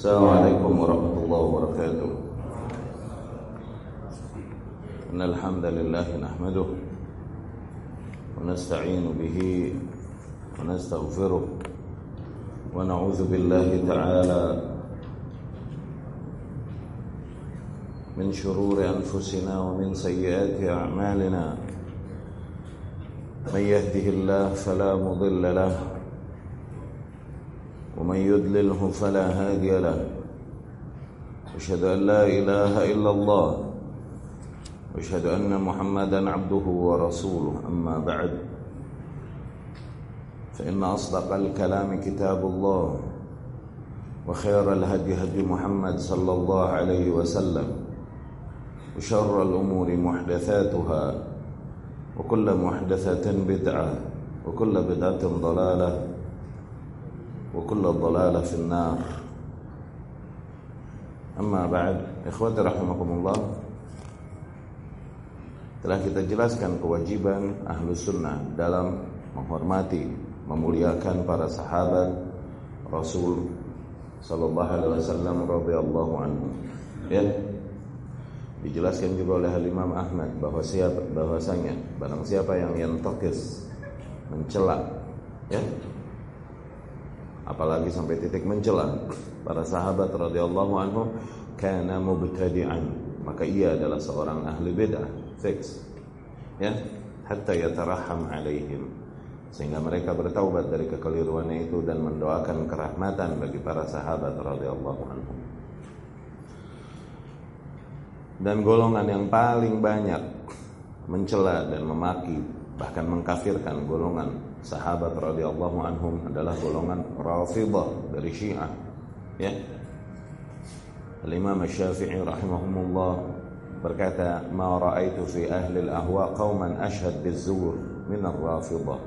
السلام عليكم ورحمة الله وبركاته. إن الحمد لله نحمده ونستعين به ونستغفره ونعوذ بالله تعالى من شرور أنفسنا ومن سيئات أعمالنا. من يهده الله فلا مضل له ومن يدلله فلا هادي له. أشهد أن لا إله إلا الله. وأشهد أن محمدا عبده ورسوله. أما بعد فإن أصدق الكلام كتاب الله وخير الهدي هدي محمد صلى الله عليه وسلم وشر الأمور محدثاتها وكل محدثة بدعة وكل بدعة ضلالة. وكل ضلالة في النار أما بعد إخواتي رحمكم الله telah kita jelaskan kewajiban ahlu sunnah dalam menghormati, memuliakan para sahabat Rasul Sallallahu Alaihi Wasallam radhiyallahu anhu. Ya, dijelaskan juga oleh Imam Ahmad bahwa siapa bahwasanya barang siapa yang yantaqis mencela, ya, apalagi sampai titik mencela para sahabat radhiyallahu anhu kana mubtadi'an. Maka ia adalah seorang ahli bid'ah fix ya hatta yataraham alaihim. Sehingga mereka bertaubat dari kekeliruannya itu dan mendoakan kerahmatan bagi para sahabat radhiyallahu anhum. Dan golongan yang paling banyak mencela dan memaki bahkan mengkafirkan golongan sahabat radhiyallahu anhum adalah golongan Rafidhah dari Syiah ya. Al-Imam Syafi'i rahimahumullah berkata ma ra'aitu fi ahli al-ahwa qauman ashhad biz-zur min ar-Rafidhah.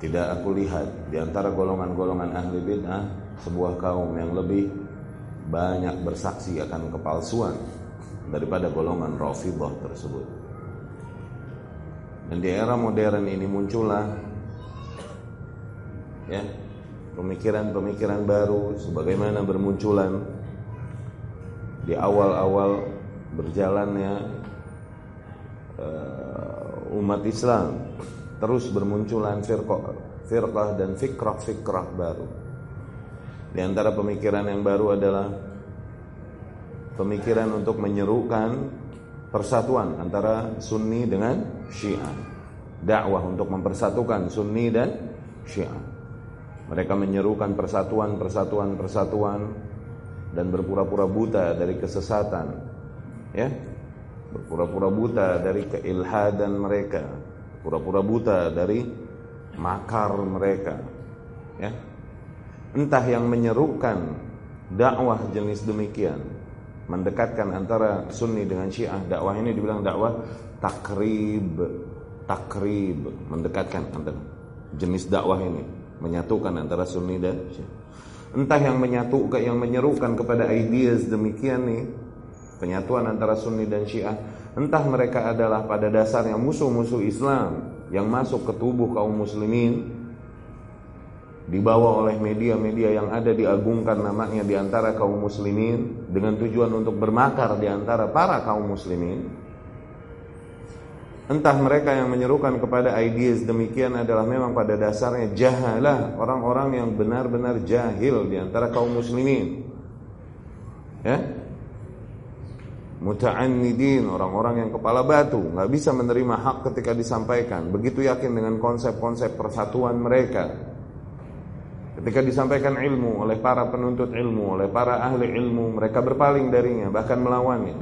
Tidak aku lihat di antara golongan-golongan ahli bid'ah sebuah kaum yang lebih banyak bersaksi akan kepalsuan daripada golongan Rafidhah tersebut dan di era modern ini muncullah ya pemikiran-pemikiran baru sebagaimana bermunculan di awal-awal berjalannya uh, umat Islam terus bermunculan firqah, firqah dan fikrah-fikrah baru. Di antara pemikiran yang baru adalah pemikiran untuk menyerukan persatuan antara Sunni dengan Syiah. Dakwah untuk mempersatukan Sunni dan Syiah. Mereka menyerukan persatuan, persatuan, persatuan dan berpura-pura buta dari kesesatan. Ya. Berpura-pura buta dari keilhadan mereka, pura-pura buta dari makar mereka. Ya. Entah yang menyerukan dakwah jenis demikian mendekatkan antara Sunni dengan Syiah. Dakwah ini dibilang dakwah takrib, takrib, mendekatkan antara jenis dakwah ini, menyatukan antara Sunni dan Syiah. Entah yang menyatukan, yang menyerukan kepada ideas demikian nih, penyatuan antara Sunni dan Syiah. Entah mereka adalah pada dasarnya musuh-musuh Islam yang masuk ke tubuh kaum muslimin dibawa oleh media-media yang ada diagungkan namanya di antara kaum muslimin dengan tujuan untuk bermakar di antara para kaum muslimin. Entah mereka yang menyerukan kepada ideas demikian adalah memang pada dasarnya jahalah orang-orang yang benar-benar jahil di antara kaum muslimin. Ya? Muta'annidin orang-orang yang kepala batu nggak bisa menerima hak ketika disampaikan. Begitu yakin dengan konsep-konsep persatuan mereka Ketika disampaikan ilmu oleh para penuntut ilmu, oleh para ahli ilmu, mereka berpaling darinya, bahkan melawannya.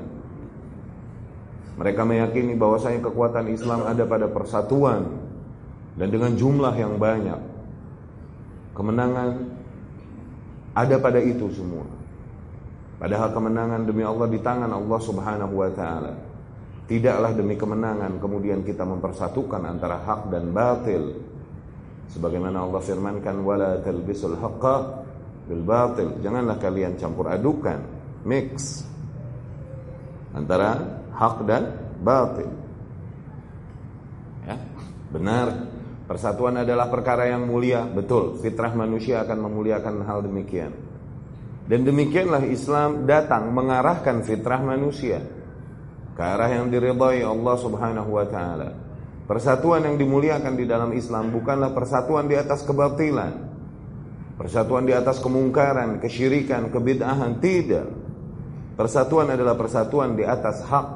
Mereka meyakini bahwasanya kekuatan Islam ada pada persatuan dan dengan jumlah yang banyak. Kemenangan ada pada itu semua. Padahal kemenangan demi Allah di tangan Allah Subhanahu wa taala. Tidaklah demi kemenangan kemudian kita mempersatukan antara hak dan batil sebagaimana Allah firmankan wala talbisul haqqa bil batil. Janganlah kalian campur adukan mix antara hak dan batil. Ya benar. Persatuan adalah perkara yang mulia. Betul fitrah manusia akan memuliakan hal demikian. Dan demikianlah Islam datang mengarahkan fitrah manusia ke arah yang diridhai Allah Subhanahu wa taala. Persatuan yang dimuliakan di dalam Islam bukanlah persatuan di atas kebatilan. Persatuan di atas kemungkaran, kesyirikan, kebid'ahan tidak. Persatuan adalah persatuan di atas hak.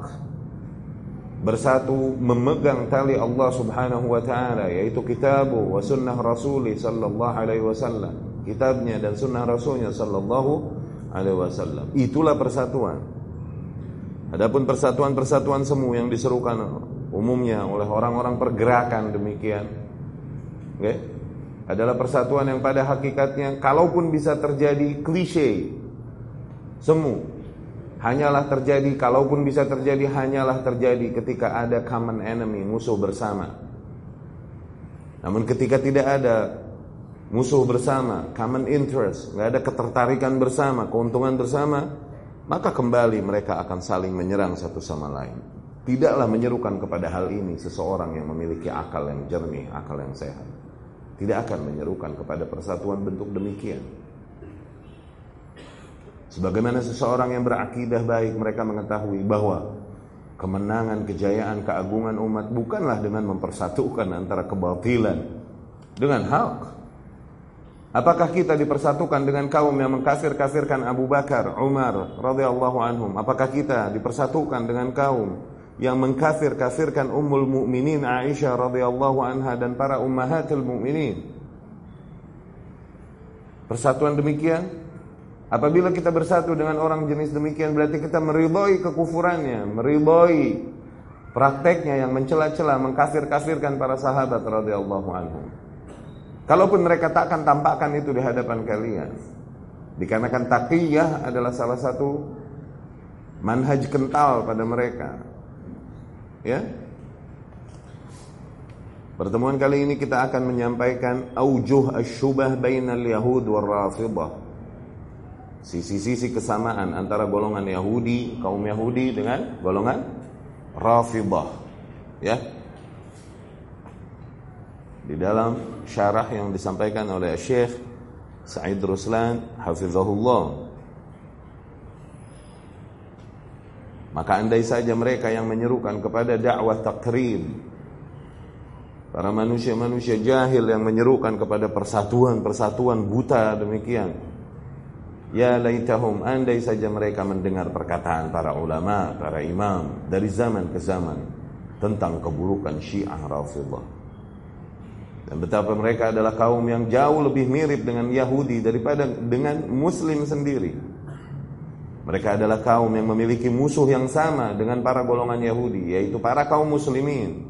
Bersatu memegang tali Allah Subhanahu wa taala yaitu kitabu wa sunnah Rasuli sallallahu alaihi wasallam kitabnya dan sunnah rasulnya sallallahu alaihi wasallam. Itulah persatuan. Adapun persatuan-persatuan semu yang diserukan umumnya oleh orang-orang pergerakan demikian, okay, adalah persatuan yang pada hakikatnya kalaupun bisa terjadi klise semu hanyalah terjadi kalaupun bisa terjadi hanyalah terjadi ketika ada common enemy musuh bersama. Namun ketika tidak ada musuh bersama, common interest, nggak ada ketertarikan bersama, keuntungan bersama, maka kembali mereka akan saling menyerang satu sama lain. Tidaklah menyerukan kepada hal ini seseorang yang memiliki akal yang jernih, akal yang sehat. Tidak akan menyerukan kepada persatuan bentuk demikian. Sebagaimana seseorang yang berakidah baik mereka mengetahui bahwa kemenangan, kejayaan, keagungan umat bukanlah dengan mempersatukan antara kebatilan dengan hak, Apakah kita dipersatukan dengan kaum yang mengkafir-kafirkan Abu Bakar, Umar radhiyallahu anhum? Apakah kita dipersatukan dengan kaum yang mengkafir-kafirkan Ummul Mukminin Aisyah radhiyallahu anha dan para ummahatul mukminin? Persatuan demikian Apabila kita bersatu dengan orang jenis demikian berarti kita meridhoi kekufurannya, meridhoi prakteknya yang mencela-cela, mengkafir-kafirkan para sahabat radhiyallahu anhum. Kalaupun mereka tak akan tampakkan itu di hadapan kalian. Dikarenakan taqiyah adalah salah satu manhaj kental pada mereka. Ya. Pertemuan kali ini kita akan menyampaikan aujuh asyubah bainal yahud war rafidah. Sisi-sisi kesamaan antara golongan Yahudi, kaum Yahudi dengan golongan Rafidah. Ya di dalam syarah yang disampaikan oleh Syekh Sa'id Ruslan hafizahullah maka andai saja mereka yang menyerukan kepada dakwah takrim para manusia-manusia jahil yang menyerukan kepada persatuan-persatuan buta demikian ya laitahum andai saja mereka mendengar perkataan para ulama para imam dari zaman ke zaman tentang keburukan Syiah Rafidhah dan betapa mereka adalah kaum yang jauh lebih mirip dengan Yahudi daripada dengan Muslim sendiri. Mereka adalah kaum yang memiliki musuh yang sama dengan para golongan Yahudi, yaitu para kaum Muslimin.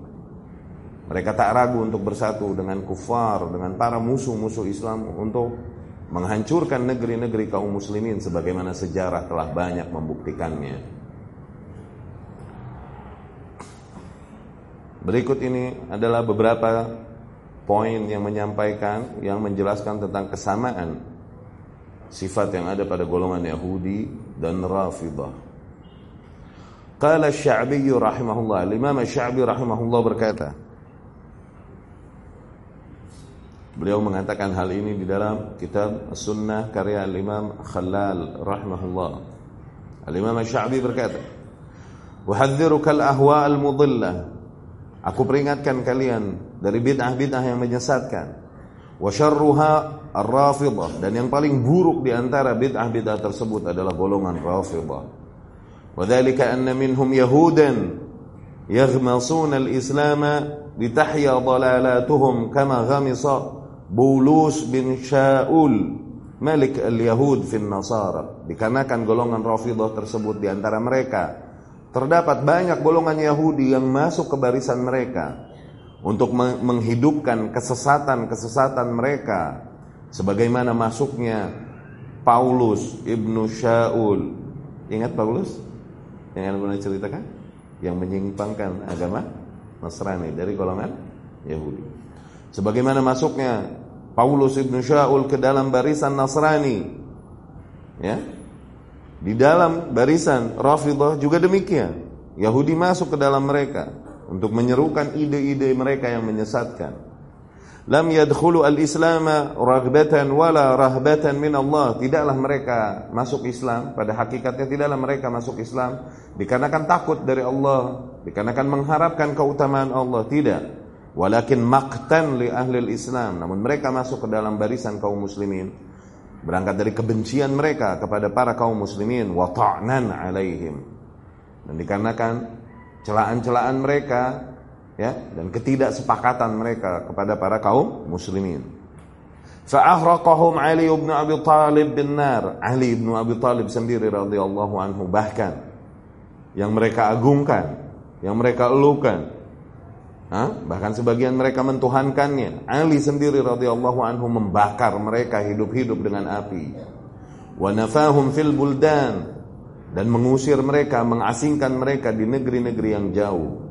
Mereka tak ragu untuk bersatu dengan kufar, dengan para musuh-musuh Islam untuk menghancurkan negeri-negeri kaum Muslimin, sebagaimana sejarah telah banyak membuktikannya. Berikut ini adalah beberapa poin yang menyampaikan yang menjelaskan tentang kesamaan sifat yang ada pada golongan Yahudi dan Rafidah. Qala Sya'bi rahimahullah, Imam Sya'bi rahimahullah berkata, Beliau mengatakan hal ini di dalam kitab Sunnah karya Imam Khalal rahimahullah. Al-Imam Sya'bi berkata, "Wahadzdhiruka al-ahwa al-mudillah Aku peringatkan kalian dari bid'ah-bid'ah yang menyesatkan. Wa syarruha ar-rafidah dan yang paling buruk di antara bid'ah-bid'ah tersebut adalah golongan rafidah. Wa dzalika anna minhum yahudan yaghmasuna al-islam litahya dalalatuhum kama ghamisa Bulus bin Shaul Malik al-Yahud fin Nasara. Dikarenakan golongan Rafidah tersebut di antara mereka terdapat banyak golongan Yahudi yang masuk ke barisan mereka untuk menghidupkan kesesatan-kesesatan mereka. Sebagaimana masuknya Paulus ibnu Shaul ingat Paulus? Yang pernah ceritakan? Yang menyimpangkan agama Nasrani dari golongan Yahudi. Sebagaimana masuknya Paulus ibnu Shaul ke dalam barisan Nasrani. Ya. Di dalam barisan Rafidah juga demikian. Yahudi masuk ke dalam mereka untuk menyerukan ide-ide mereka yang menyesatkan. lam yadkhulu al-islam raghbatan wala rahbatan min Allah. Tidaklah mereka masuk Islam, pada hakikatnya tidaklah mereka masuk Islam dikarenakan takut dari Allah, dikarenakan mengharapkan keutamaan Allah, tidak. Walakin maqtan li ahli islam namun mereka masuk ke dalam barisan kaum muslimin berangkat dari kebencian mereka kepada para kaum muslimin wa ta'nan alaihim. Dan dikarenakan celaan-celaan mereka ya dan ketidaksepakatan mereka kepada para kaum muslimin. Fa'ahraqahum Ali bin Abi Talib bin nar. Ali bin Abi Talib sendiri radhiyallahu anhu bahkan yang mereka agungkan, yang mereka elukan. Hah? Bahkan sebagian mereka mentuhankannya. Ali sendiri radhiyallahu anhu membakar mereka hidup-hidup dengan api. Wa nafahum fil buldan dan mengusir mereka, mengasingkan mereka di negeri-negeri yang jauh.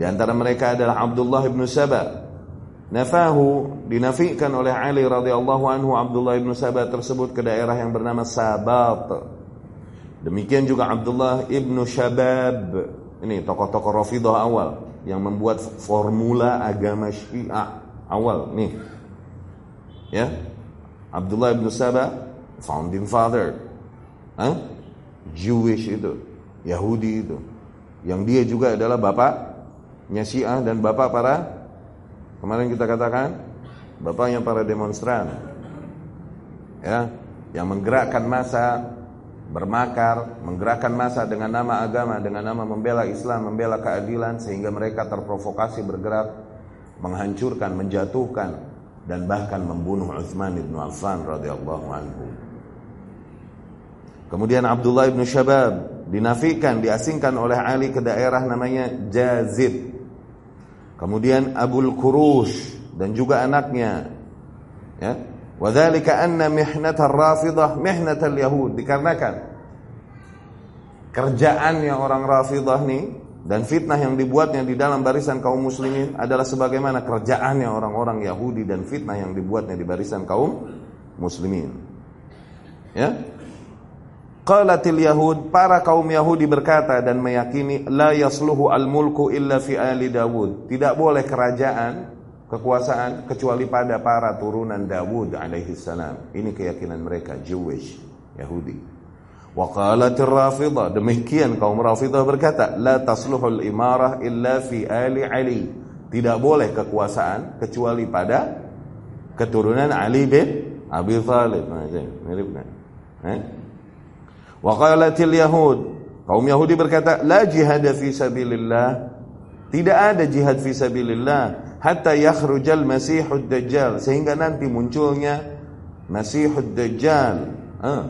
Di antara mereka adalah Abdullah bin Saba. Nafahu dinafikan oleh Ali radhiyallahu anhu Abdullah bin Saba tersebut ke daerah yang bernama Sabat. Demikian juga Abdullah ibn Shabab. Ini tokoh-tokoh Rafidah awal yang membuat formula agama Syiah awal nih. Ya. Abdullah bin Saba founding father. Hah? Jewish itu, Yahudi itu. Yang dia juga adalah bapak bapaknya Syiah dan bapak para kemarin kita katakan bapaknya para demonstran. Ya, yang menggerakkan masa bermakar, menggerakkan masa dengan nama agama, dengan nama membela Islam, membela keadilan sehingga mereka terprovokasi bergerak menghancurkan, menjatuhkan dan bahkan membunuh Utsman bin Affan radhiyallahu anhu. Kemudian Abdullah bin Syabab dinafikan, diasingkan oleh Ali ke daerah namanya Jazid. Kemudian Abul Kurush dan juga anaknya. Ya. Wadzalika anna mihnat ar-Rafidah mihnat al-Yahud dikarenakan kerjaannya orang Rafidah nih dan fitnah yang dibuatnya di dalam barisan kaum muslimin adalah sebagaimana kerjaannya orang-orang Yahudi dan fitnah yang dibuatnya di barisan kaum muslimin. Ya. Qalatil Yahud, para kaum Yahudi berkata dan meyakini la yasluhu al-mulku illa fi ali Dawud. Tidak boleh kerajaan, kekuasaan kecuali pada para turunan Dawud alaihi salam. Ini keyakinan mereka Jewish, Yahudi. Wa qalatir Rafidah, demikian kaum Rafidah berkata, la tasluhul imarah illa fi ali Ali. Tidak boleh kekuasaan kecuali pada keturunan Ali bin Abi Thalib. Nah, mirip kan? Eh? Wa qalatil yahud, kaum Yahudi berkata, la jihad fi sabilillah. Tidak ada jihad fi sabilillah hatta yakhrujal Masihud Dajjal sehingga nanti munculnya Masihud Dajjal. Ah.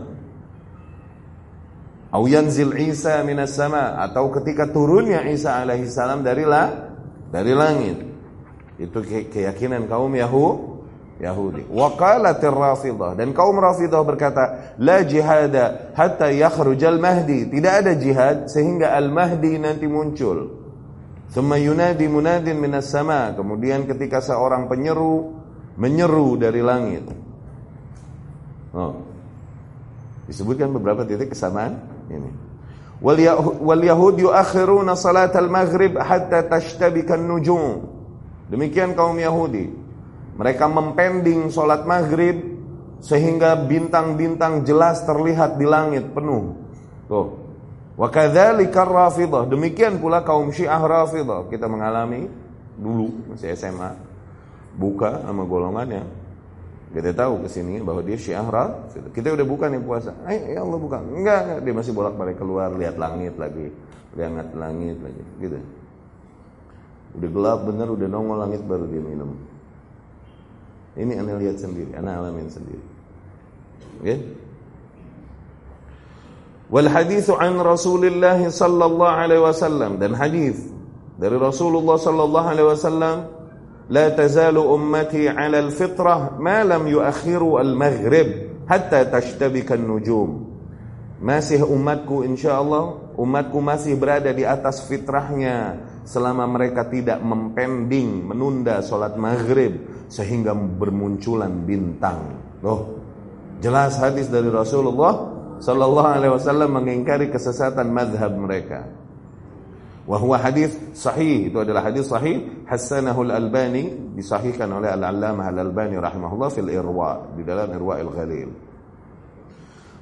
Au yanzil Isa minas sama atau ketika turunnya Isa alaihi salam dari la, dari langit. Itu keyakinan kaum Yahudi Yahudi. Waqalatir Rafidah dan kaum Rafidah berkata, la jihada hatta yakhrujal Mahdi. Tidak ada jihad sehingga Al-Mahdi nanti muncul. Thumma yunadi munadin minas sama. Kemudian ketika seorang penyeru menyeru dari langit. Oh. Disebutkan beberapa titik kesamaan ini. Wal Yahud yuakhiruna salat al-maghrib hatta tashtabika nujum Demikian kaum Yahudi. Mereka mempending sholat maghrib sehingga bintang-bintang jelas terlihat di langit penuh. Tuh. Wa kadzalika Rafidah. Demikian pula kaum Syiah Rafidah. Kita mengalami dulu masih SMA buka sama golongannya. Kita tahu ke sini bahwa dia Syiah Rafidah. Kita udah buka nih puasa. Eh, ya Allah buka. Enggak, enggak. Dia masih bolak-balik keluar lihat langit lagi. Lihat langit lagi, gitu. Udah gelap bener, udah nongol langit baru dia minum. Ini anda lihat sendiri, anda alamin sendiri. Okay? Wal hadithu an Rasulullah sallallahu alaihi wasallam dan hadis dari Rasulullah sallallahu alaihi wasallam لا تزال أمتي على الفطرة ما لم يؤخروا المغرب حتى تشتبك النجوم masih umatku insyaallah umatku masih berada di atas fitrahnya selama mereka tidak mempending menunda sholat maghrib sehingga bermunculan bintang. Loh, jelas hadis dari Rasulullah sallallahu alaihi wasallam mengingkari kesesatan madhab mereka. Wahwa hadis sahih itu adalah hadis sahih Hassanahu al-Albani disahihkan oleh Al-Allamah Al-Albani rahimahullah fil Irwa di dalam Irwa al-Ghalil.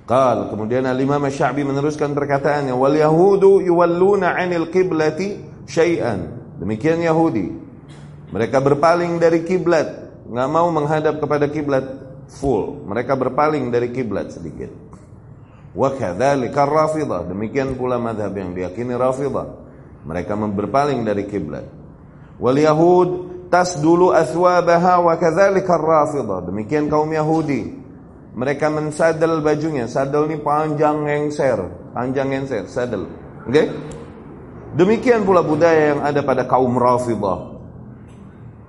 Qal kemudian Al-Imam Sya'bi meneruskan perkataannya wal yahudu yuwalluna 'anil qiblati syai'an. Demikian Yahudi. Mereka berpaling dari kiblat, nggak mau menghadap kepada kiblat full. Mereka berpaling dari kiblat sedikit. Wa Rafidah. Demikian pula mazhab yang diyakini Rafidah. Mereka berpaling dari kiblat. Wal Yahud tasdulu athwabaha wa Rafidah. Demikian kaum Yahudi. Mereka mensadel bajunya. Sadel ini panjang ngengser, panjang ngengser, sadel. Oke? Okay? Demikian pula budaya yang ada pada kaum Rafidah.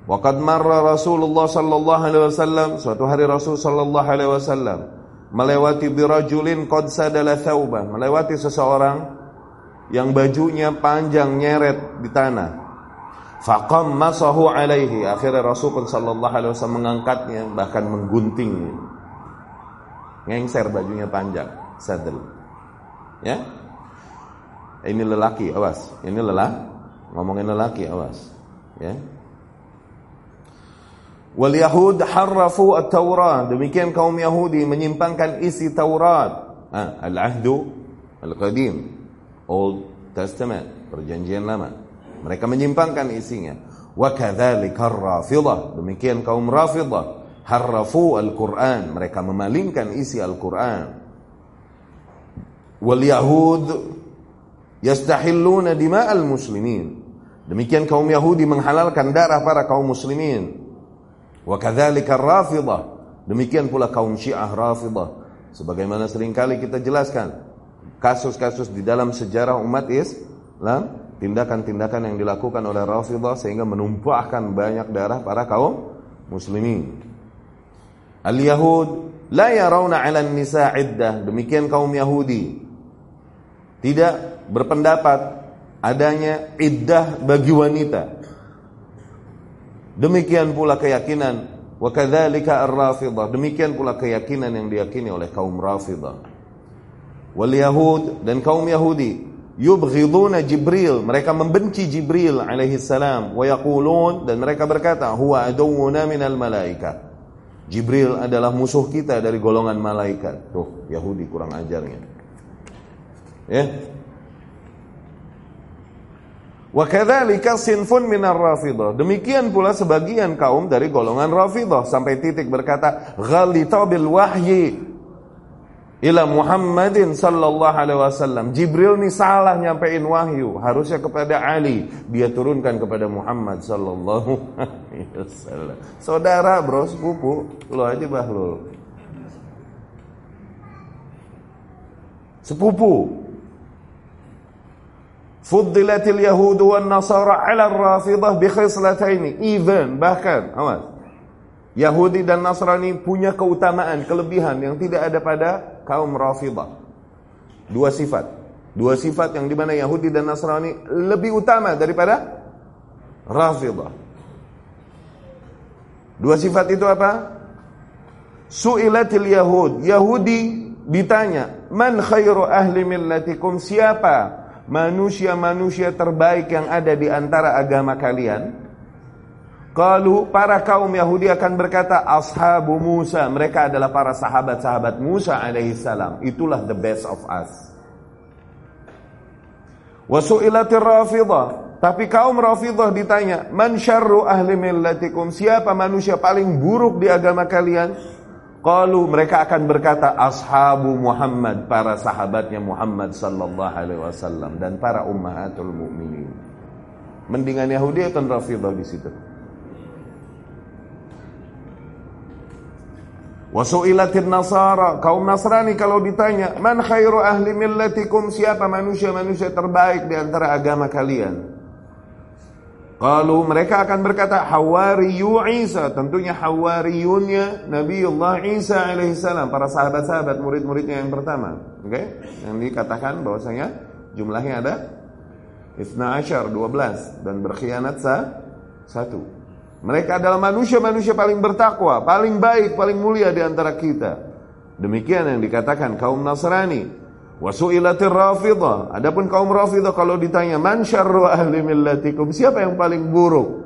Waqad marra Rasulullah sallallahu alaihi wasallam suatu hari Rasul sallallahu alaihi wasallam melewati birajulin qad sadala thawbah, melewati seseorang yang bajunya panjang nyeret di tanah. Faqam masahu alaihi. Akhirnya Rasul pun sallallahu alaihi wasallam mengangkatnya bahkan mengguntingnya. Ngengser bajunya panjang, sadel. Ya? Ini lelaki, awas. Ini lelah. Ngomongin lelaki, awas. Ya. Wal Yahud harrafu at-Taurat. Demikian kaum Yahudi menyimpangkan isi Taurat. Ah, al-ahdu al-qadim. Old Testament, perjanjian lama. Mereka menyimpangkan isinya. Wa kadzalika ar-Rafidah. Demikian kaum Rafidah harrafu al-Quran. Mereka memalingkan isi Al-Quran. Wal Yahud yastahilluna dima'al muslimin. Demikian kaum Yahudi menghalalkan darah para kaum muslimin. Wa kadzalika Rafidah. Demikian pula kaum Syiah Rafidah. Sebagaimana sering kali kita jelaskan kasus-kasus di dalam sejarah umat Islam, tindakan-tindakan yang dilakukan oleh Rafidah sehingga menumpahkan banyak darah para kaum muslimin. Al-Yahud la yarawna 'ala an-nisa' iddah. Demikian kaum Yahudi tidak berpendapat adanya iddah bagi wanita. Demikian pula keyakinan wa kadzalika ar-Rafidah. Demikian pula keyakinan yang diyakini oleh kaum Rafidah. Wal Yahud dan kaum Yahudi yubghiduna Jibril, mereka membenci Jibril alaihi salam wa yaqulun dan mereka berkata huwa aduwwuna minal malaika. Jibril adalah musuh kita dari golongan malaikat. Tuh, Yahudi kurang ajarnya. Ya, Wa kadzalika sinfun minar rafidah. Demikian pula sebagian kaum dari golongan rafidah sampai titik berkata ghalita bil wahyi ila Muhammadin sallallahu alaihi wasallam. Jibril ni salah nyampein wahyu, harusnya kepada Ali, dia turunkan kepada Muhammad sallallahu alaihi wasallam. Saudara, bro, sepupu, lo aja bahlul. Sepupu, Fuddilatil Yahudu wan Nasara 'ala Rafidah bi khislataini. Even bahkan, awas. Yahudi dan Nasrani punya keutamaan, kelebihan yang tidak ada pada kaum Rafidah. Dua sifat. Dua sifat yang di mana Yahudi dan Nasrani lebih utama daripada Rafidah. Dua sifat itu apa? Su'ilatil Yahud. Yahudi ditanya, "Man khairu ahli millatikum?" Siapa manusia-manusia terbaik yang ada di antara agama kalian? Kalau para kaum Yahudi akan berkata ashabu Musa, mereka adalah para sahabat-sahabat Musa alaihi salam. Itulah the best of us. Wasu'ilatir Rafidah, tapi kaum Rafidah ditanya, "Man syarru ahli millatikum?" Siapa manusia paling buruk di agama kalian? Qalu mereka akan berkata ashabu Muhammad para sahabatnya Muhammad sallallahu alaihi wasallam dan para ummahatul mukminin. Mendingan Yahudi atau Rafidah di situ. Wasu'ilatin Nasara kaum Nasrani kalau ditanya man khairu ahli millatikum siapa manusia-manusia terbaik di antara agama kalian? Kalau mereka akan berkata Hawariyu Isa, tentunya Hawariyunnya Nabiullah Isa alaihissalam, para sahabat-sahabat murid-muridnya yang pertama. Oke? Okay? Yang dikatakan bahwasanya jumlahnya ada Isna Ashar 12 dan berkhianat sa satu. Mereka adalah manusia-manusia paling bertakwa, paling baik, paling mulia di antara kita. Demikian yang dikatakan kaum Nasrani. Wasu'ilatir rafidah. Adapun kaum rafidah kalau ditanya man syarru ahli millatikum, siapa yang paling buruk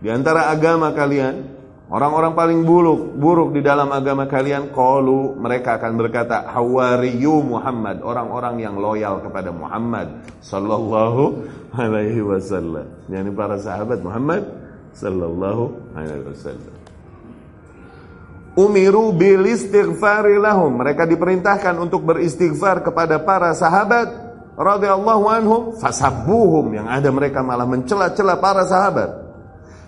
di antara agama kalian? Orang-orang paling buruk, buruk di dalam agama kalian, qalu mereka akan berkata hawariyu Muhammad, orang-orang yang loyal kepada Muhammad sallallahu alaihi wasallam. Yani para sahabat Muhammad sallallahu alaihi wasallam. Umiru bil istighfari lahum. Mereka diperintahkan untuk beristighfar kepada para sahabat radhiyallahu anhum fasabbuhum yang ada mereka malah mencela-cela para sahabat.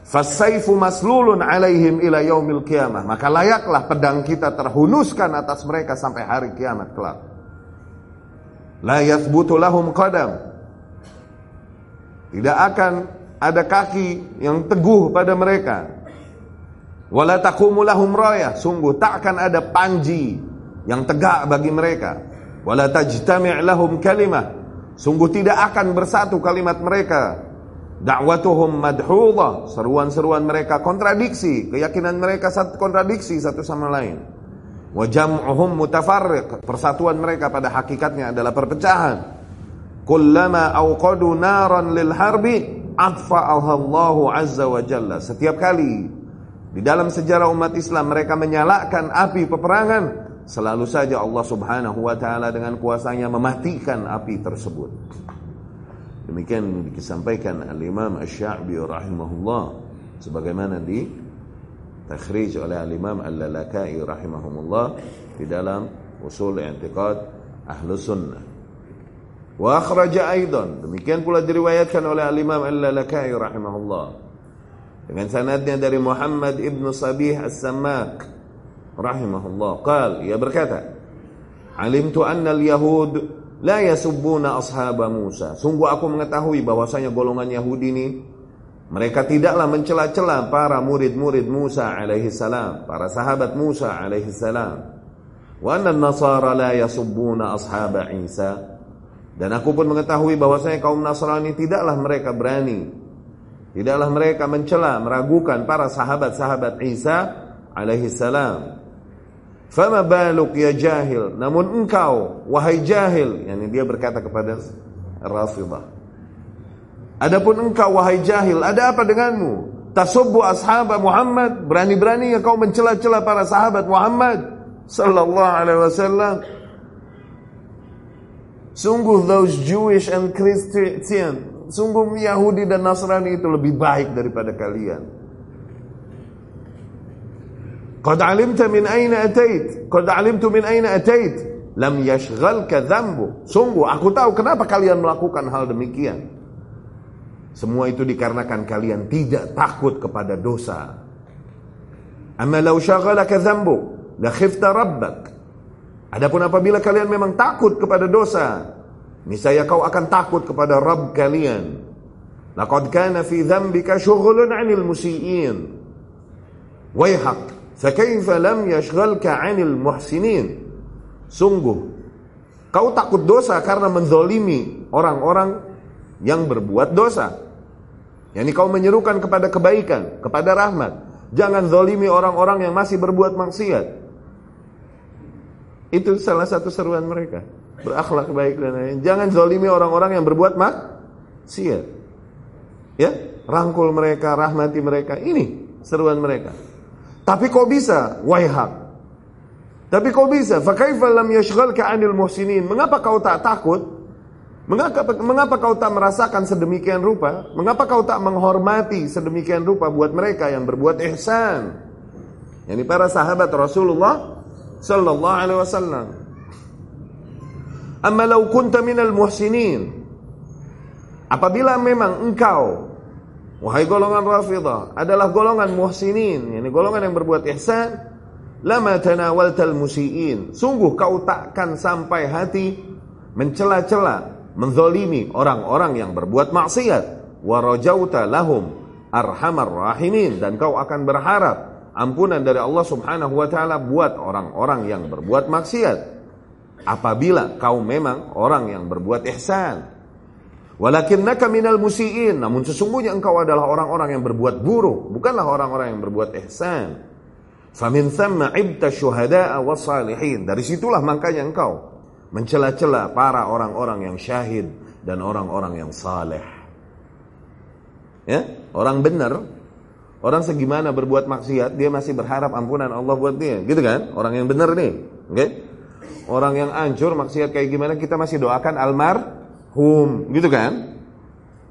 Fasaifu maslulun alaihim ila yaumil qiyamah. Maka layaklah pedang kita terhunuskan atas mereka sampai hari kiamat kelak. La yathbutu lahum qadam. Tidak akan ada kaki yang teguh pada mereka. Wala taqumu lahum raya. Sungguh tak akan ada panji yang tegak bagi mereka. Wala tajtami' lahum kalimah. Sungguh tidak akan bersatu kalimat mereka Da'watuhum madhudha, seruan-seruan mereka kontradiksi, keyakinan mereka satu kontradiksi satu sama lain. Wa jam'uhum mutafarriq, persatuan mereka pada hakikatnya adalah perpecahan. Kullama awqadu naran lil harbi adfa'ahallahu azza wa jalla. Setiap kali di dalam sejarah umat Islam mereka menyalakan api peperangan, selalu saja Allah Subhanahu wa taala dengan kuasanya mematikan api tersebut. Demikian disampaikan Al-Imam Asy-Sya'bi rahimahullah sebagaimana di takhrij oleh Al-Imam Al-Lalakai rahimahumullah di dalam Usul I'tiqad Ahlus Sunnah. Wa akhraja aidan demikian pula diriwayatkan oleh Al-Imam Al-Lalakai rahimahullah dengan sanadnya dari Muhammad ibn Sabih As-Sammak rahimahullah qal ia berkata alimtu anna al-yahud La yasubbuna ashaba Musa. Sungguh aku mengetahui bahwasanya golongan Yahudi ini mereka tidaklah mencela-cela para murid-murid Musa alaihi salam, para sahabat Musa alaihi salam. Wa anna nasara la yasubbuna ashaba Isa. Dan aku pun mengetahui bahwasanya kaum Nasrani tidaklah mereka berani tidaklah mereka mencela, meragukan para sahabat-sahabat Isa alaihi salam. Fama baluk ya jahil. Namun engkau, wahai jahil. Yani dia berkata kepada Rafidah. Adapun engkau, wahai jahil, ada apa denganmu? Tasubbu ashab Muhammad. Berani-berani kau mencela-cela para sahabat Muhammad. Sallallahu alaihi wasallam. Sungguh those Jewish and Christian. Sungguh Yahudi dan Nasrani itu lebih baik daripada kalian. Qad alimta min aina atait. Qad alimtu min aina atait. Lam yashghalka dhanbu. Sungguh aku tahu kenapa kalian melakukan hal demikian. Semua itu dikarenakan kalian tidak takut kepada dosa. Amma law shaghalaka dhanbu la khifta rabbak. Adapun apabila kalian memang takut kepada dosa, niscaya kau akan takut kepada Rabb kalian. Laqad kana fi dhanbika shughlun 'anil musii'in. Wayhak Fakaifa lam yashghalka 'anil muhsinin? Sungguh kau takut dosa karena menzolimi orang-orang yang berbuat dosa. Yani kau menyerukan kepada kebaikan, kepada rahmat. Jangan zolimi orang-orang yang masih berbuat maksiat. Itu salah satu seruan mereka. Berakhlak baik dan lain. Jangan zolimi orang-orang yang berbuat maksiat. Ya, rangkul mereka, rahmati mereka. Ini seruan mereka. Tapi kok bisa? Waihak. Tapi kok bisa? Fakaifa lam yashghalka 'anil muhsinin? Mengapa kau tak takut? Mengapa, mengapa kau tak merasakan sedemikian rupa? Mengapa kau tak menghormati sedemikian rupa buat mereka yang berbuat ihsan? Yani para sahabat Rasulullah sallallahu alaihi wasallam. Kunta minal muhsinin. Apabila memang engkau Wahai golongan Rafidah adalah golongan muhsinin, ini golongan yang berbuat ihsan. Lama tanawaltal musiin. Sungguh kau takkan sampai hati mencela-cela, menzolimi orang-orang yang berbuat maksiat. Warajauta lahum arhamar rahimin dan kau akan berharap ampunan dari Allah Subhanahu wa taala buat orang-orang yang berbuat maksiat. Apabila kau memang orang yang berbuat ihsan, Walakinnaka minal musiin. Namun sesungguhnya engkau adalah orang-orang yang berbuat buruk, bukanlah orang-orang yang berbuat ihsan. Famin thamma ibta syuhada'a salihin. Dari situlah makanya engkau mencela-cela para orang-orang yang syahid dan orang-orang yang saleh. Ya, orang benar, orang segimana berbuat maksiat, dia masih berharap ampunan Allah buat dia, gitu kan? Orang yang benar nih, oke? Okay? Orang yang hancur maksiat kayak gimana kita masih doakan almarhum, gitu kan?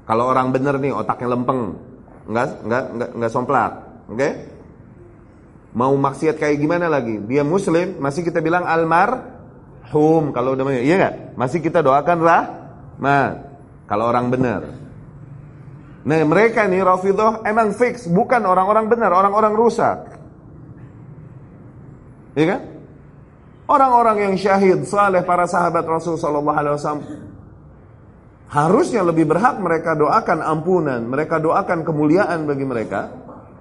Kalau orang benar nih otaknya lempeng, nggak nggak nggak nggak somplak, oke? Okay? Mau maksiat kayak gimana lagi? Dia muslim, masih kita bilang almarhum kalau udah iya nggak? Masih kita doakan rahmat kalau orang benar. Nah mereka nih Rafidah emang fix bukan orang-orang benar, orang-orang rusak. Iya kan? Orang-orang yang syahid, saleh para sahabat Rasul sallallahu alaihi wasallam harusnya lebih berhak mereka doakan ampunan, mereka doakan kemuliaan bagi mereka,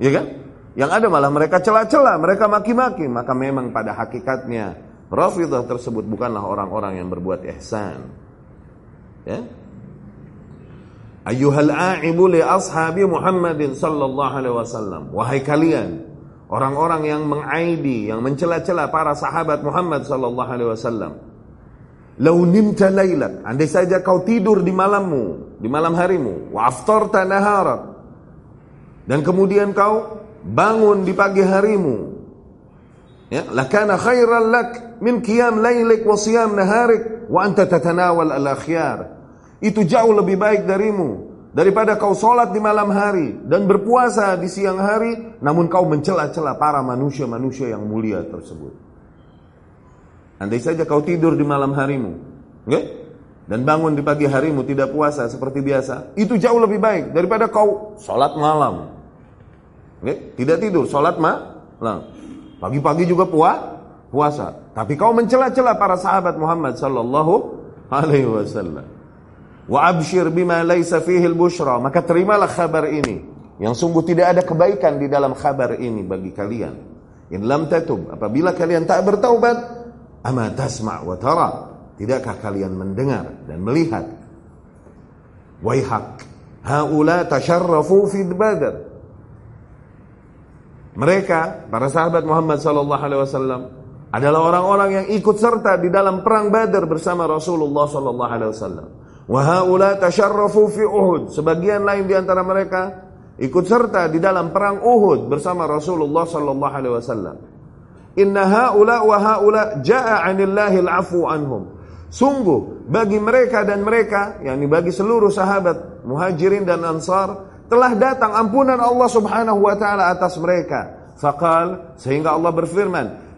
ya kan? Yang ada malah mereka celah-celah, mereka maki-maki, maka memang pada hakikatnya Rafidah tersebut bukanlah orang-orang yang berbuat ihsan. Ya? Ayyuhal a'ibu li ashabi Muhammadin sallallahu alaihi wasallam. Wahai kalian orang-orang yang mengaibi, yang mencela-cela para sahabat Muhammad sallallahu alaihi wasallam. Lau nimta lailat, andai saja kau tidur di malammu, di malam harimu, wa aftarta naharak. Dan kemudian kau bangun di pagi harimu. Ya, lakana khairan lak min qiyam lailik wa siyam naharik wa anta tatanawal al-akhyar. Itu jauh lebih baik darimu daripada kau sholat di malam hari dan berpuasa di siang hari, namun kau mencela-cela para manusia-manusia yang mulia tersebut. Andai saja kau tidur di malam harimu, okay? dan bangun di pagi harimu tidak puasa seperti biasa, itu jauh lebih baik daripada kau sholat malam. Okay? Tidak tidur, sholat malam. Pagi-pagi juga puas, puasa. Tapi kau mencela-cela para sahabat Muhammad sallallahu alaihi wasallam. Wa abshir bima laisa fihi bushra Maka terimalah kabar ini. Yang sungguh tidak ada kebaikan di dalam kabar ini bagi kalian. In lam tatub. Apabila kalian tak bertaubat. Ama tasma' wa tara. Tidakkah kalian mendengar dan melihat? Waihak. Haula tasharrafu fi badar. Mereka, para sahabat Muhammad sallallahu alaihi wasallam adalah orang-orang yang ikut serta di dalam perang Badar bersama Rasulullah sallallahu alaihi wasallam. Wahaula tasharrafu fi Uhud. Sebagian lain di antara mereka ikut serta di dalam perang Uhud bersama Rasulullah sallallahu alaihi wasallam. Inna haula wa haula jaa 'anillahil anhum. Sungguh bagi mereka dan mereka, yakni bagi seluruh sahabat Muhajirin dan Ansar telah datang ampunan Allah Subhanahu wa taala atas mereka. Faqal sehingga Allah berfirman,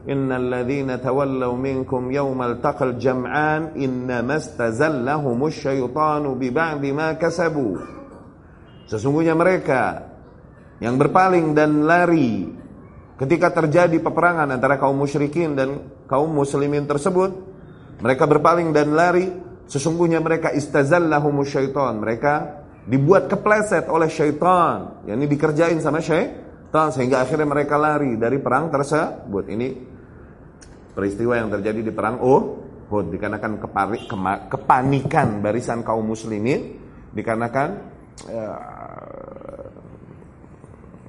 bi ma sesungguhnya mereka yang berpaling dan lari ketika terjadi peperangan antara kaum musyrikin dan kaum muslimin tersebut mereka berpaling dan lari. Sesungguhnya mereka istazallahumus syaitan. Mereka dibuat kepleset oleh syaitan yakni dikerjain sama syaitan sehingga akhirnya mereka lari dari perang tersebut. Ini peristiwa yang terjadi di perang Uhud dikarenakan kepanikan barisan kaum muslimin dikarenakan ya,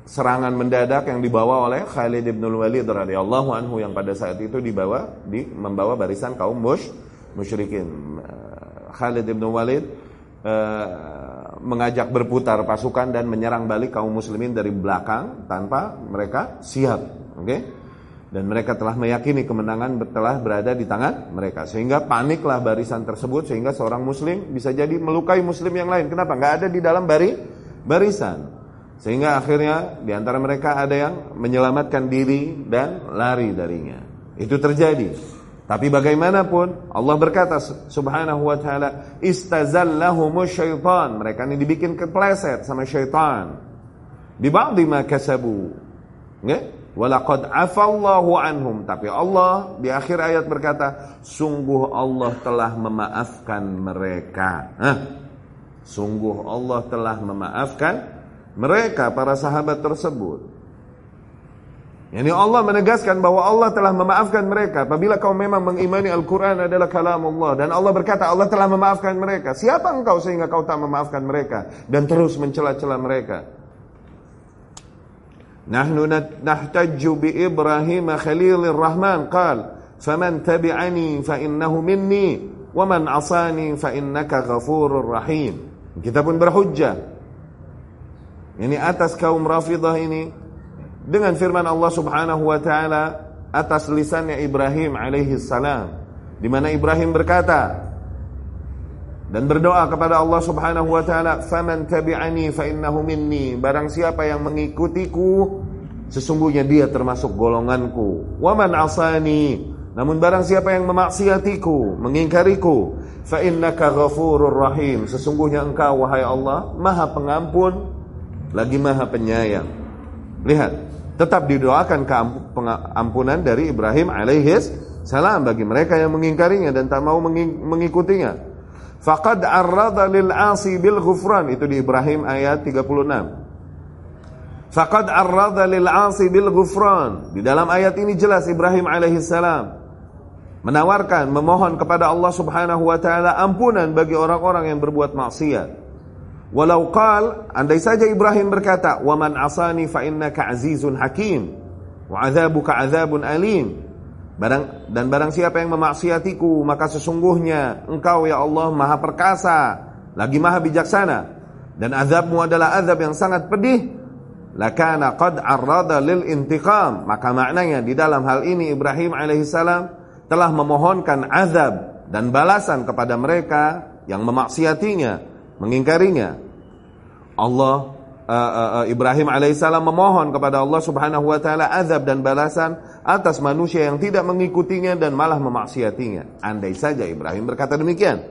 serangan mendadak yang dibawa oleh Khalid bin Walid radhiyallahu anhu yang pada saat itu dibawa di membawa barisan kaum mush, musyrikin. Khalid bin Walid uh, mengajak berputar pasukan dan menyerang balik kaum muslimin dari belakang tanpa mereka siap. Oke. Okay? Dan mereka telah meyakini kemenangan telah berada di tangan mereka. Sehingga paniklah barisan tersebut sehingga seorang muslim bisa jadi melukai muslim yang lain. Kenapa? Nggak ada di dalam bari barisan. Sehingga akhirnya di antara mereka ada yang menyelamatkan diri dan lari darinya. Itu terjadi. Tapi bagaimanapun Allah berkata subhanahu wa ta'ala istazallahumus syaitan. Mereka ini dibikin kepleset sama syaitan. Di ba'di ma kasabu. Okay? Walaqad afallahu anhum. Tapi Allah di akhir ayat berkata, sungguh Allah telah memaafkan mereka. Hah? Sungguh Allah telah memaafkan mereka para sahabat tersebut. Yani Allah menegaskan bahwa Allah telah memaafkan mereka apabila kau memang mengimani Al-Quran adalah kalam Allah. Dan Allah berkata Allah telah memaafkan mereka. Siapa engkau sehingga kau tak memaafkan mereka dan terus mencela-cela mereka? Khalilur Rahman qal faman tabi'ani fa innahu minni wa man asani fa innaka ghafurur rahim. Kita pun berhujjah. Ini atas kaum Rafidah ini dengan firman Allah Subhanahu wa taala atas lisannya Ibrahim alaihi salam di mana Ibrahim berkata dan berdoa kepada Allah Subhanahu wa taala faman tabi'ani fa innahu minni barang siapa yang mengikutiku sesungguhnya dia termasuk golonganku waman asani namun barang siapa yang memaksiatiku, mengingkariku, fa innaka ghafurur rahim. Sesungguhnya engkau wahai Allah, Maha Pengampun lagi Maha Penyayang. Lihat, tetap didoakan keampunan dari Ibrahim alaihis salam bagi mereka yang mengingkarinya dan tak mau mengikutinya. Faqad arrada lil asi bil ghufran itu di Ibrahim ayat 36. Faqad arrada lil asi bil ghufran. Di dalam ayat ini jelas Ibrahim alaihis salam menawarkan, memohon kepada Allah Subhanahu wa taala ampunan bagi orang-orang yang berbuat maksiat. Walau qal, andai saja Ibrahim berkata, "Wa man asani fa innaka azizun hakim wa adzabuka adzabun alim." Barang dan barang siapa yang memaksiatiku, maka sesungguhnya Engkau ya Allah Maha perkasa, lagi Maha bijaksana dan azabmu adalah azab yang sangat pedih. Lakana qad arrada lil intiqam. Maka maknanya di dalam hal ini Ibrahim alaihissalam telah memohonkan azab dan balasan kepada mereka yang memaksiatinya, mengingkarinya. Allah uh, uh, uh, Ibrahim alaihissalam memohon kepada Allah Subhanahu wa taala azab dan balasan atas manusia yang tidak mengikutinya dan malah memaksiatinya. Andai saja Ibrahim berkata demikian.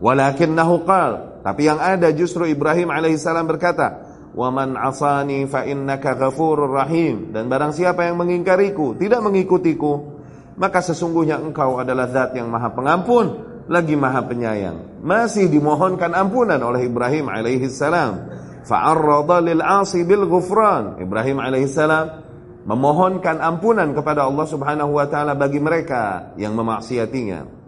Walakinnahu qal, tapi yang ada justru Ibrahim alaihissalam berkata, "Wa man asani fa innaka ghafurur rahim." Dan barang siapa yang mengingkariku, tidak mengikutiku, maka sesungguhnya engkau adalah zat yang maha pengampun lagi maha penyayang masih dimohonkan ampunan oleh Ibrahim alaihi salam fa'arrada lil 'asi bil ghufran Ibrahim alaihi salam memohonkan ampunan kepada Allah Subhanahu wa taala bagi mereka yang memaksiatinya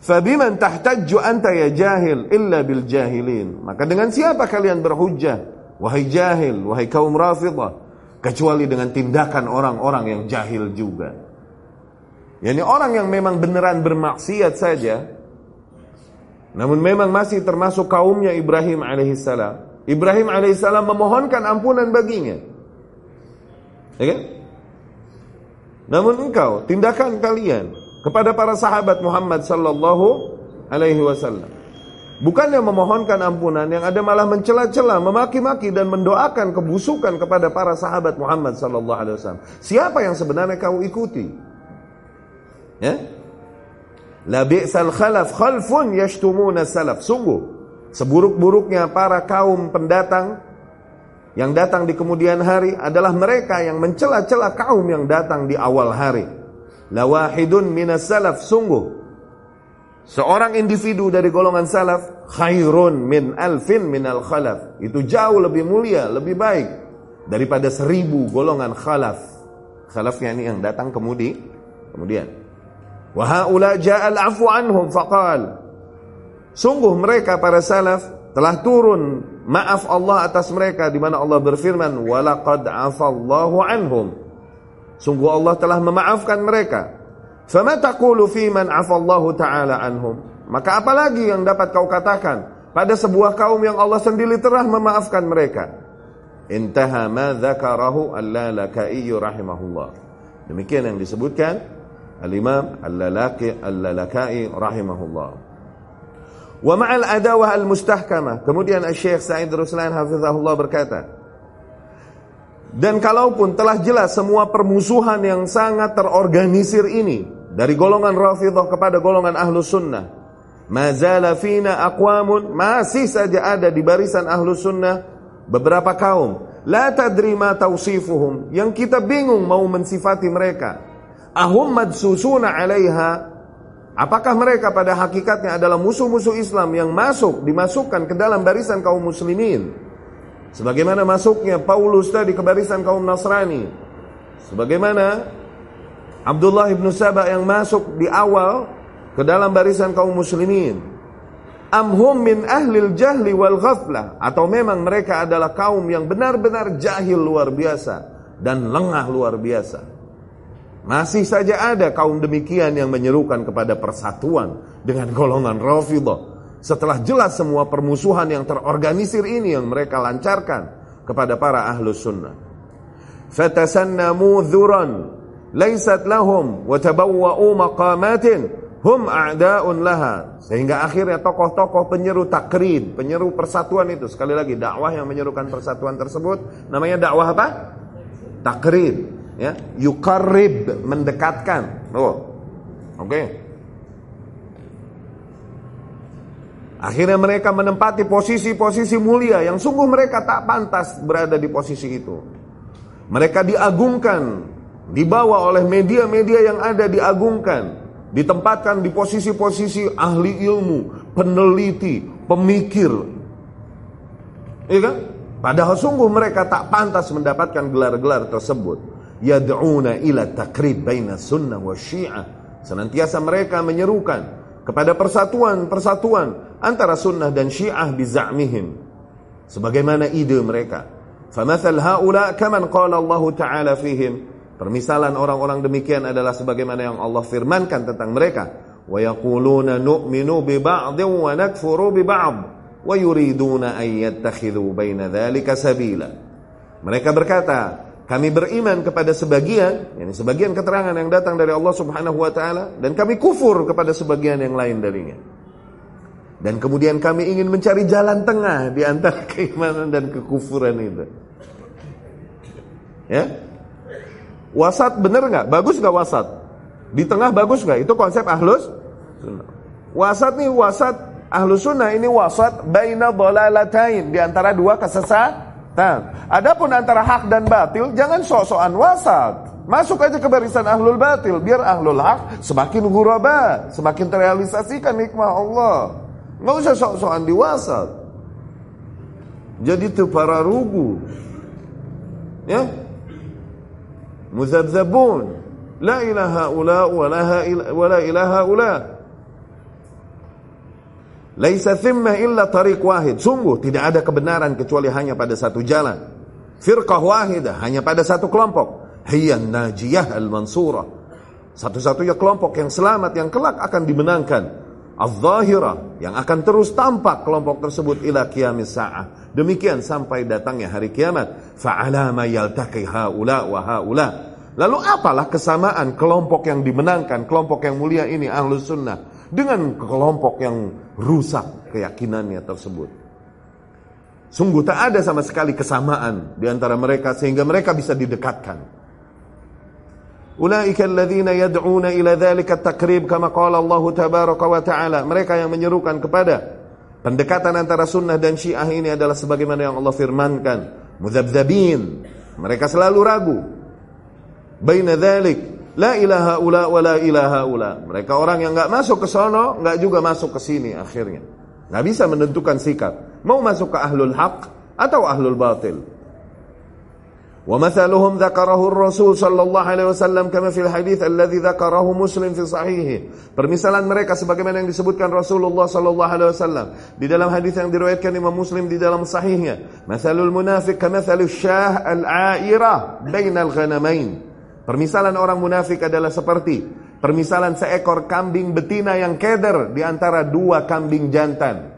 Fabiman tahtajju anta ya jahil illa bil jahilin maka dengan siapa kalian berhujjah wahai jahil wahai kaum rafidah kecuali dengan tindakan orang-orang yang jahil juga Yani orang yang memang beneran bermaksiat saja namun memang masih termasuk kaumnya Ibrahim alaihissalam. Ibrahim alaihissalam memohonkan ampunan baginya. Ya kan? Namun engkau tindakan kalian kepada para sahabat Muhammad sallallahu alaihi wasallam bukannya memohonkan ampunan yang ada malah mencela-cela, memaki-maki dan mendoakan kebusukan kepada para sahabat Muhammad sallallahu alaihi wasallam. Siapa yang sebenarnya kau ikuti? Ya? La bi'sal khalaf khalfun yashtumuna salaf. Sungguh seburuk-buruknya para kaum pendatang yang datang di kemudian hari adalah mereka yang mencela-cela kaum yang datang di awal hari. La wahidun minas salaf. Sungguh seorang individu dari golongan salaf khairun min alfin minal khalaf. Itu jauh lebih mulia, lebih baik daripada seribu golongan khalaf. Khalafnya ini yang datang kemudi, kemudian. Wahaula ja'al afu anhum faqal. Sungguh mereka para salaf telah turun maaf Allah atas mereka di mana Allah berfirman walaqad afallahu anhum. Sungguh Allah telah memaafkan mereka. Fama taqulu fi man afallahu taala anhum? Maka apalagi yang dapat kau katakan pada sebuah kaum yang Allah sendiri telah memaafkan mereka? Intaha ma dzakarahu Al-Lalakai rahimahullah. Demikian yang disebutkan Al-Imam Al-Lalaki Al-Lalakai rahimahullah. Wa ma'al adawah al-mustahkamah. Kemudian Syekh Sa'id Ruslan hafizahullah berkata, dan kalaupun telah jelas semua permusuhan yang sangat terorganisir ini dari golongan Rafidah kepada golongan Ahlus Sunnah, mazala fina aqwamun masih saja ada di barisan Ahlus Sunnah beberapa kaum. La tadri ma tausifuhum. Yang kita bingung mau mensifati mereka. Ahum madsusuna 'alaiha Apakah mereka pada hakikatnya adalah musuh-musuh Islam yang masuk dimasukkan ke dalam barisan kaum muslimin? Sebagaimana masuknya Paulus tadi ke barisan kaum Nasrani. Sebagaimana Abdullah ibn Sabah yang masuk di awal ke dalam barisan kaum muslimin. Amhum min ahlil jahli wal ghaflah atau memang mereka adalah kaum yang benar-benar jahil luar biasa dan lengah luar biasa. Masih saja ada kaum demikian yang menyerukan kepada persatuan dengan golongan Rafidah. Setelah jelas semua permusuhan yang terorganisir ini yang mereka lancarkan kepada para ahlus sunnah. Fatasannamu dhuran laysat lahum wa maqamatin hum a'da'un laha. Sehingga akhirnya tokoh-tokoh penyeru takrib, penyeru persatuan itu sekali lagi dakwah yang menyerukan persatuan tersebut namanya dakwah apa? Takrib ya. Yukarib mendekatkan. Oh oke. Okay. akhirnya mereka menempati posisi-posisi mulia yang sungguh mereka tak pantas berada di posisi itu. Mereka diagungkan dibawa oleh media-media yang ada diagungkan ditempatkan di posisi-posisi ahli ilmu peneliti pemikir. Iya kan? Padahal sungguh mereka tak pantas mendapatkan gelar-gelar tersebut yad'una ila takrib baina sunnah wa syiah. Senantiasa mereka menyerukan kepada persatuan-persatuan antara sunnah dan syiah biza'mihim. Sebagaimana ide mereka. Famathal haula kaman qala Allah Ta'ala fihim. Permisalan orang-orang demikian adalah sebagaimana yang Allah firmankan tentang mereka. Wa yaquluna nu'minu bi ba'dhin wa nakfuru bi ba'd wa yuriduna an yattakhidhu baina dhalika sabila. Mereka berkata, kami beriman kepada sebagian, yani sebagian keterangan yang datang dari Allah Subhanahu wa taala dan kami kufur kepada sebagian yang lain darinya. Dan kemudian kami ingin mencari jalan tengah di antara keimanan dan kekufuran itu. Ya? Wasat benar nggak? Bagus nggak wasat? Di tengah bagus nggak? Itu konsep ahlus sunnah. Wasat nih wasat ahlus sunnah ini wasat baina dolalatain di antara dua kesesatan Nah, adapun antara hak dan batil jangan sok-sokan wasat. Masuk aja ke barisan ahlul batil biar ahlul hak semakin ghuraba, semakin terrealisasikan nikmah Allah. Nggak usah sok-sokan di wasat. Jadi itu para rugu. Ya. Muzabzabun. La ilaha ula wa la ilaha ula. Laisa thimmah illa tariq wahid. Sungguh tidak ada kebenaran kecuali hanya pada satu jalan. Firqah wahidah, hanya pada satu kelompok. Hiyan najiyah al-mansurah. Satu-satunya kelompok yang selamat, yang kelak akan dimenangkan. Al-zahirah, yang akan terus tampak kelompok tersebut ila kiamis sa'ah. Demikian sampai datangnya hari kiamat. Fa'ala ma yaltaqi haula wa haula. Lalu apalah kesamaan kelompok yang dimenangkan, kelompok yang mulia ini ahlus sunnah dengan kelompok yang rusak keyakinannya tersebut. Sungguh tak ada sama sekali kesamaan di antara mereka sehingga mereka bisa didekatkan. Ulaika alladhina yad'una ila dhalika takrib kama qala Allah tabaraka wa ta'ala. Mereka yang menyerukan kepada pendekatan antara sunnah dan syiah ini adalah sebagaimana yang Allah firmankan. Muzabzabin. Mereka selalu ragu. Baina dhalik La ilaha ula wa la ilaha ula. Mereka orang yang nggak masuk ke sono, nggak juga masuk ke sini akhirnya. Nggak bisa menentukan sikap. Mau masuk ke ahlul haq atau ahlul batil. Mathaluhum dzakarahu Rasul sallallahu alaihi wasallam kama fil hadits alladhi dzakarahu Muslim fi sahihi. Permisalan mereka sebagaimana yang disebutkan Rasulullah sallallahu alaihi wasallam di dalam hadis yang diriwayatkan Imam Muslim di dalam sahihnya. Mathalul munafiq kamathalus syah al-'airah bainal ghanamain. Permisalan orang munafik adalah seperti permisalan seekor kambing betina yang keder di antara dua kambing jantan.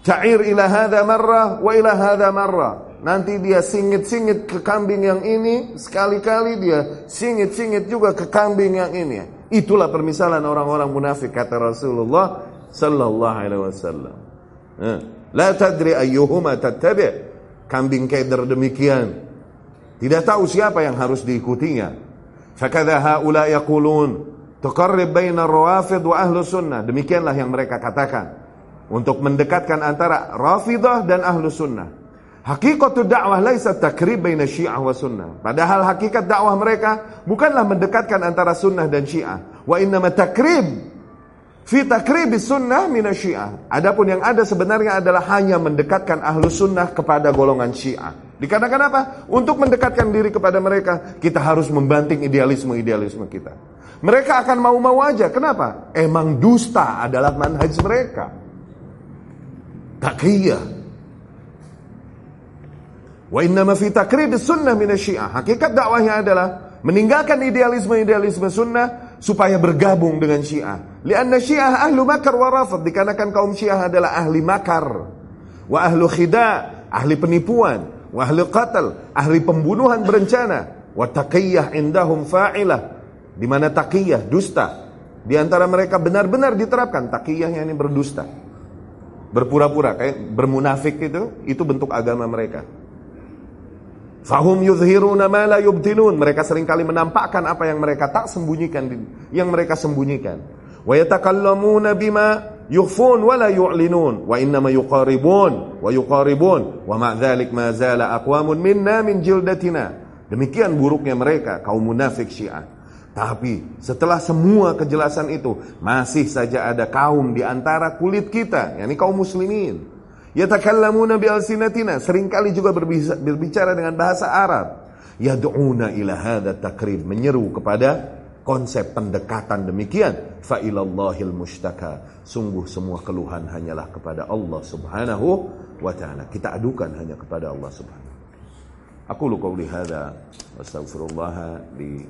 Cair ila hadha marrah wa ila hadha marrah. Nanti dia singit-singit ke kambing yang ini, sekali-kali dia singit-singit juga ke kambing yang ini. Itulah permisalan orang-orang munafik kata Rasulullah sallallahu alaihi wasallam. Eh, la tadri ayyuhuma tattabi'. Kambing keder demikian tidak tahu siapa yang harus diikutinya. Fakadha haula yaqulun tuqarrib baina rawafid wa ahlu sunnah. Demikianlah yang mereka katakan. Untuk mendekatkan antara rafidah dan ahlu sunnah. Hakikatu dakwah laisa takrib baina syiah wa sunnah. Padahal hakikat dakwah mereka bukanlah mendekatkan antara sunnah dan syiah. Wa innama takrib fi takribi sunnah mina syiah. Adapun yang ada sebenarnya adalah hanya mendekatkan ahlu sunnah kepada golongan syiah. Dikarenakan apa? Untuk mendekatkan diri kepada mereka, kita harus membanting idealisme-idealisme kita. Mereka akan mau-mau aja. Kenapa? Emang dusta adalah manhaj mereka. Takiyah. Wa innama fi takrib sunnah min syiah. Hakikat dakwahnya adalah meninggalkan idealisme-idealisme sunnah supaya bergabung dengan Syiah. Lianna Syiah ahlu makar wa rafad dikarenakan kaum Syiah adalah ahli makar wa ahlu khida, ahli penipuan, wa ahli qatl, ahli pembunuhan berencana, wa taqiyah indahum fa'ilah di mana taqiyah dusta di antara mereka benar-benar diterapkan taqiyah yang ini berdusta. Berpura-pura kayak bermunafik itu itu bentuk agama mereka. Fahum yuzhiruna ma la yubtinun. Mereka sering kali menampakkan apa yang mereka tak sembunyikan, yang mereka sembunyikan. Wa yatakallamuna bima yukhfun wa la yu'linun wa innama yuqaribun wa yuqaribun wa ma dzalik ma zala aqwamun minna min jildatina. Demikian buruknya mereka kaum munafik Syiah. Tapi setelah semua kejelasan itu masih saja ada kaum di antara kulit kita, yakni kaum muslimin. Yatakallamuna bi alsinatina, sering kali juga berbicara dengan bahasa Arab. Yad'una ila hadha takrib, menyeru kepada konsep pendekatan demikian. Failallahil mustaka sungguh semua keluhan hanyalah kepada Allah Subhanahu wa taala. Kita adukan hanya kepada Allah Subhanahu aku lu qouli hadza li